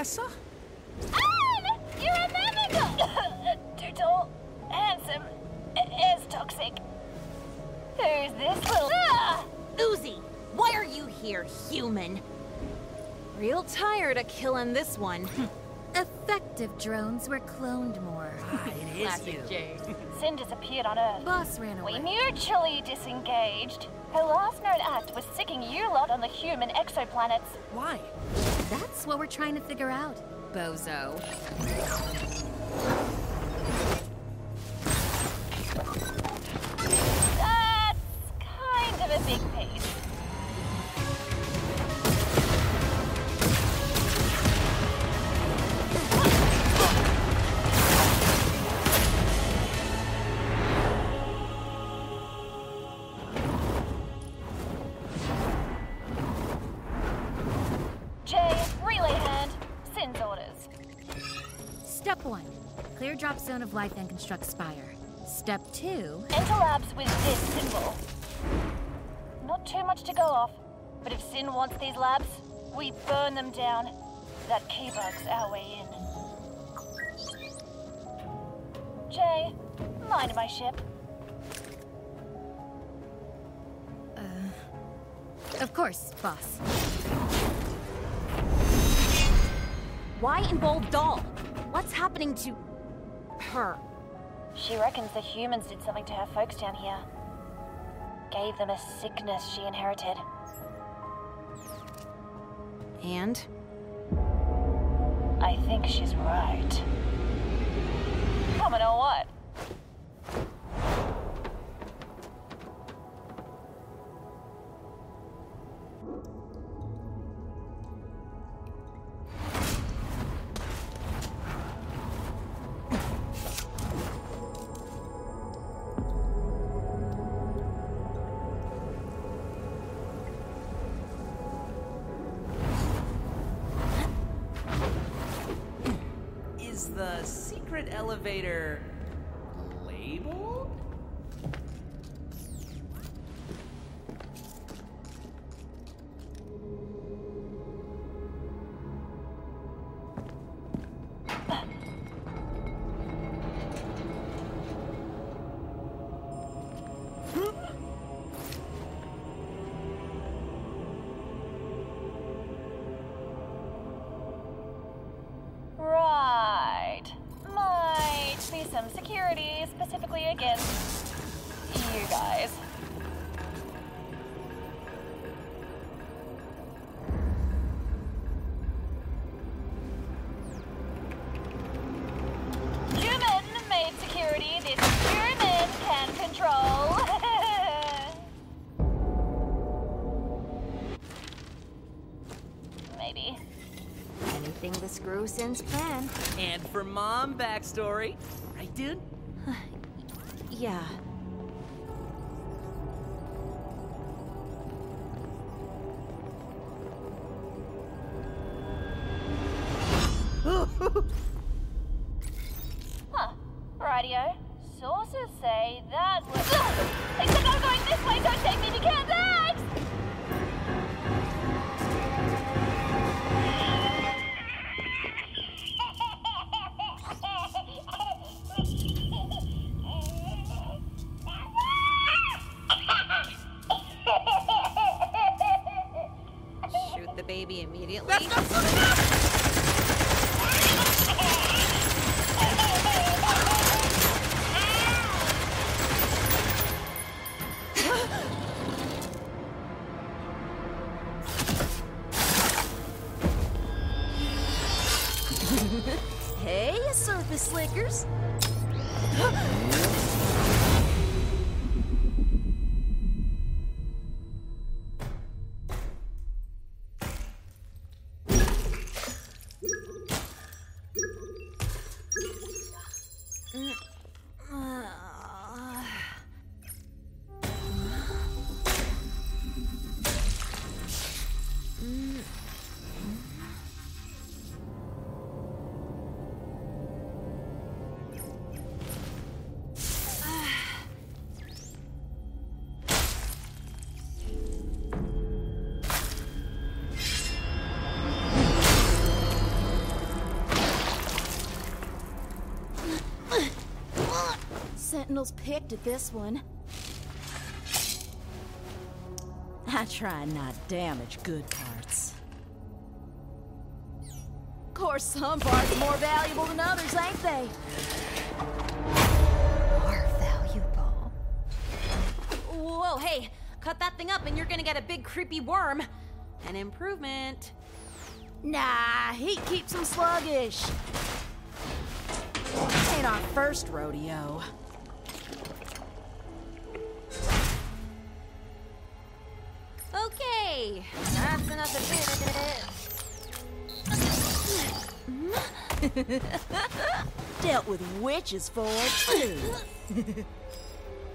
Anne! You remember Too tall, handsome, is toxic. Who's this little... Ah! Uzi, why are you here, human? Real tired of killing this one. Effective drones were cloned more. It is you. Cyn disappeared on Earth. Boss ran away. We mutually disengaged. Her last known act was sicking you lot on the human exoplanets. Why? That's what we're trying to figure out. Bozo. Zone of life and construct spire. Step two, Enter labs with this symbol. Not too much to go off, but if Cyn wants these labs, we burn them down. That keybug's our way in. J, mind my ship. Uh, of course, boss. Why in bold doll? What's happening to her? She reckons the humans did something to her folks down here. Gave them a sickness she inherited. And? I think she's right. Coming or what? Elevator Anything the screw Cyn's plan. And for mom backstory, right, dude? Yeah. Sentinels picked at this one. I try not damage good parts. Of course, some parts are more valuable than others, ain't they? More valuable. Whoa, hey, cut that thing up and you're gonna get a big creepy worm. An improvement. Nah, heat keeps them sluggish. Ain't our first rodeo. Okay, that's enough of this. Dealt with witches for two.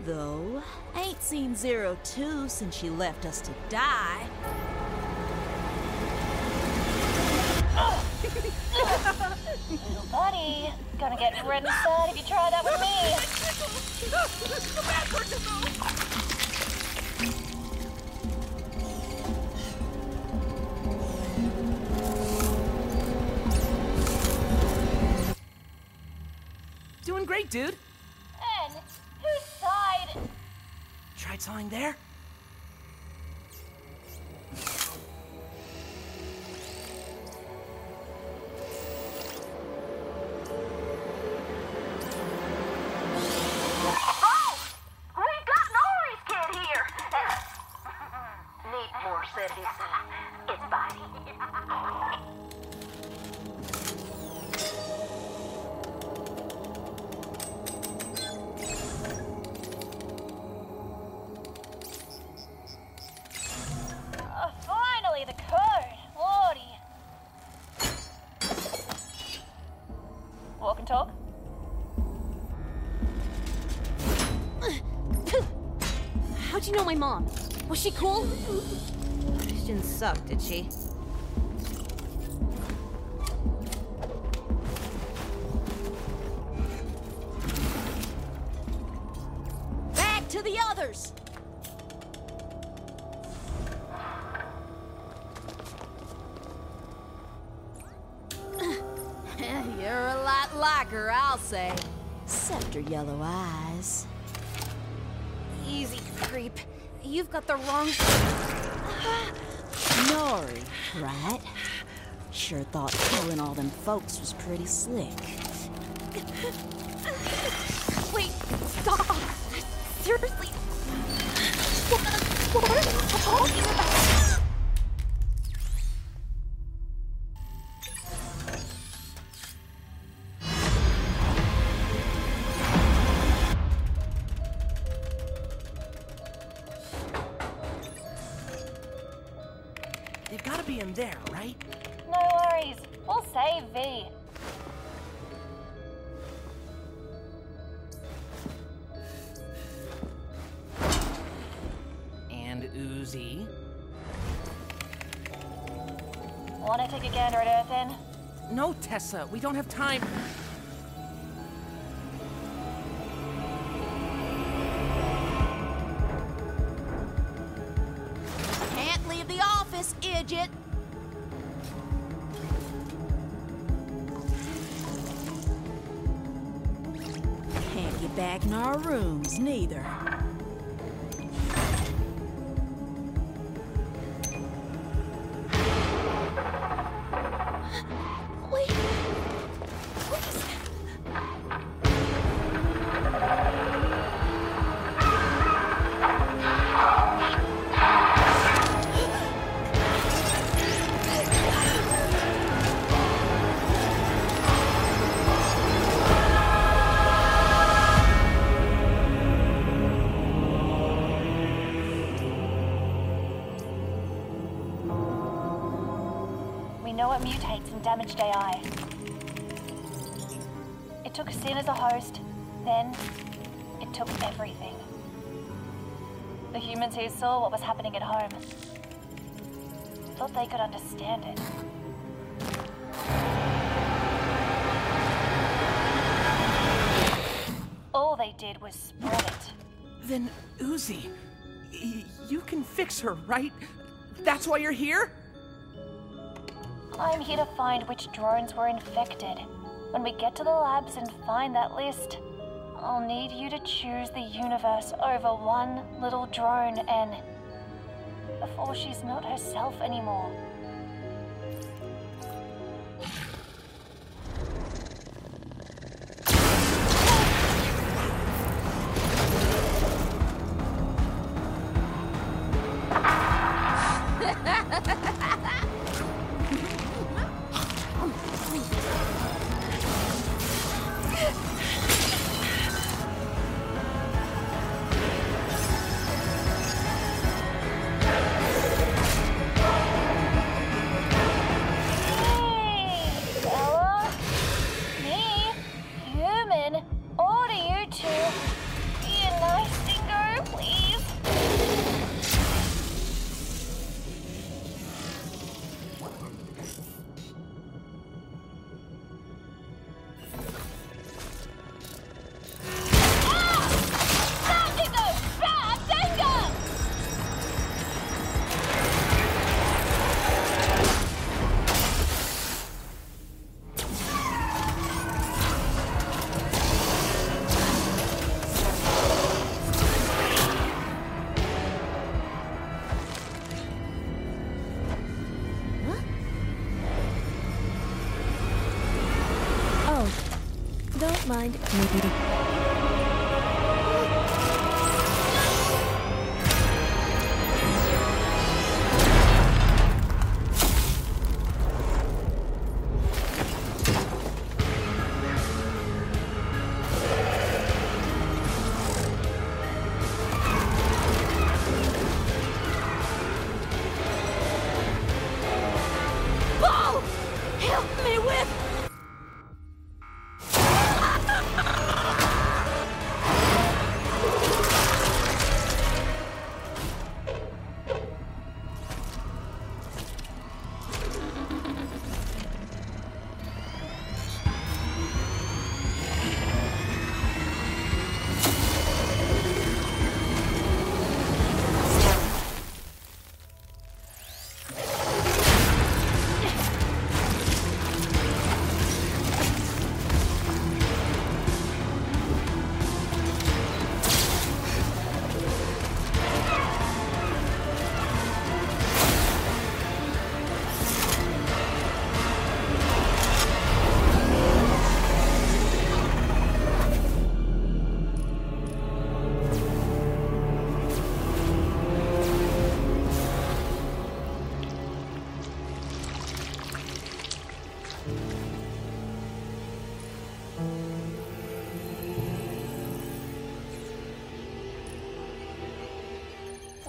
Though, ain't seen Zero Two since she left us to die. Little buddy, gonna get red inside if you try that with me. Doing great, dude. And whose side? Tried sawing there? How'd you know my mom? Was she cool? She didn't suck, did she? Back to the others! You're a lot like her, I'll say. Except her yellow eyes. You've got the wrong. Nori, right? Sure thought killing all them folks was pretty slick. Wait, stop! Seriously? What are you talking about? Wanna take a gander at Earthin? No, Tessa, we don't have time. Can't leave the office, idiot! Can't get back in our rooms, neither. Damaged AI. It took Cyn as a host, then it took everything. The humans who saw what was happening at home thought they could understand it. All they did was spread it. Then, Uzi, you can fix her, right? That's why you're here? I'm here to find which drones were infected. When we get to the labs and find that list, I'll need you to choose the universe over one little drone, N. Before she's not herself anymore. Don't. Maybe.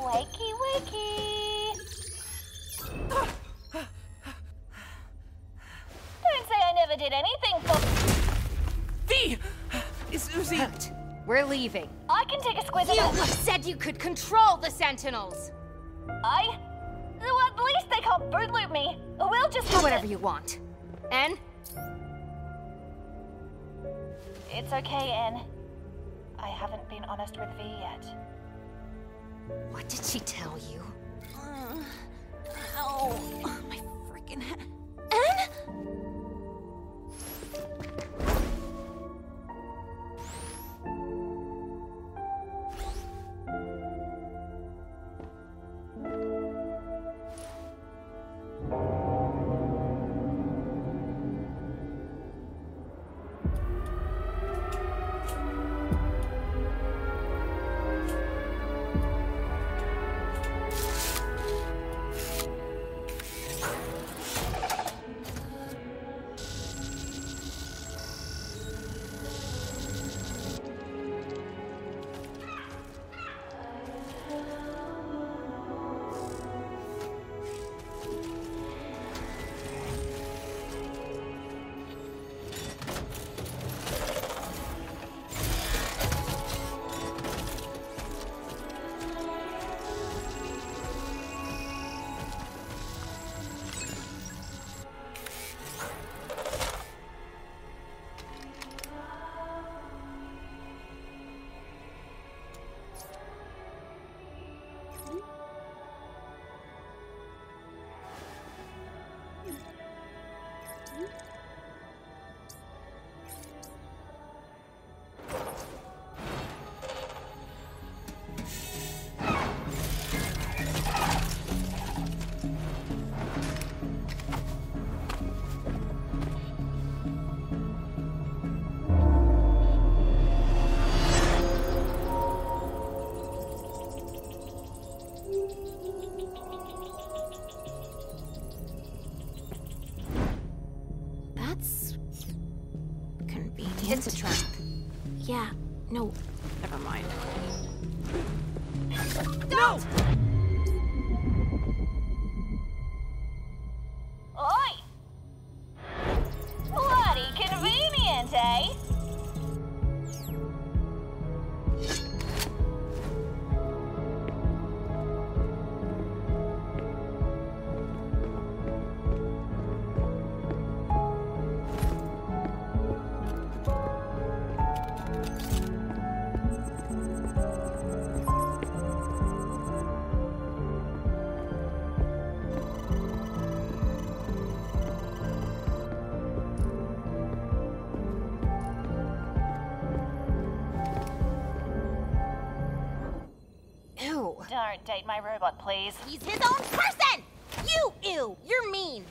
Wakey, wakey. Don't say I never did anything for. V! Is Uzi. Hooked. We're leaving. I can take a squiz You of it. said you could control the Sentinels. I. Well, at least they can't boot loop me. We'll just Do whatever to... you want. N? It's okay, N. I haven't been honest with V yet. What did she tell you? Uh, ow, my freaking head. Okay. update my robot, please. He's his own person! You, ew, you're mean.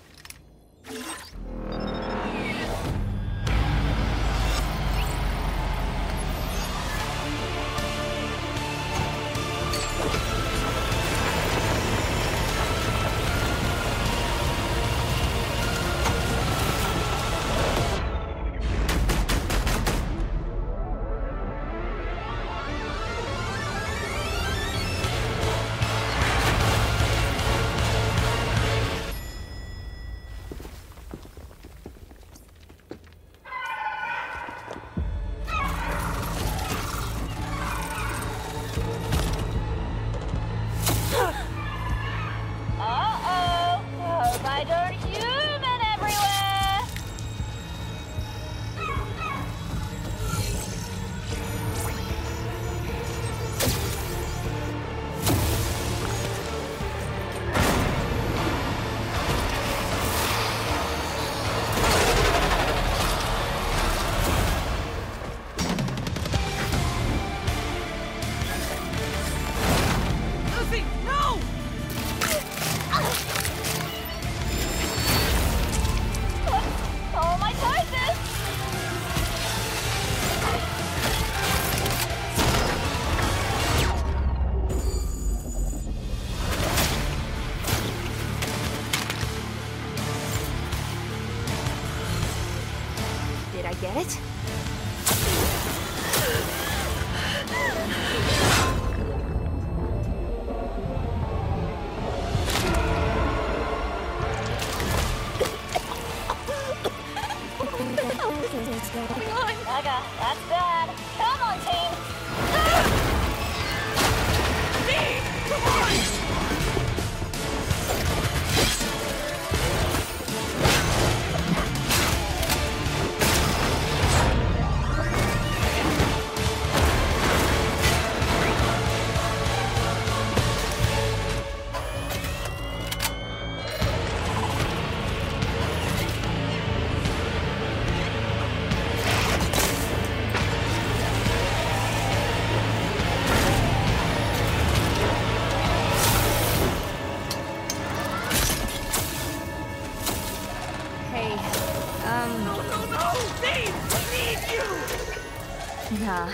Nah.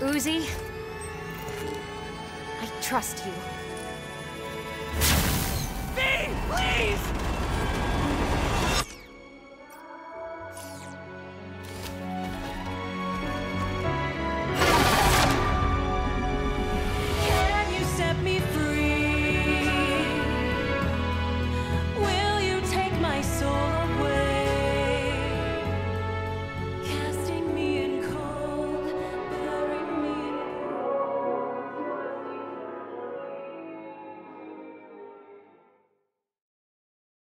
Uzi, I trust you. V, please!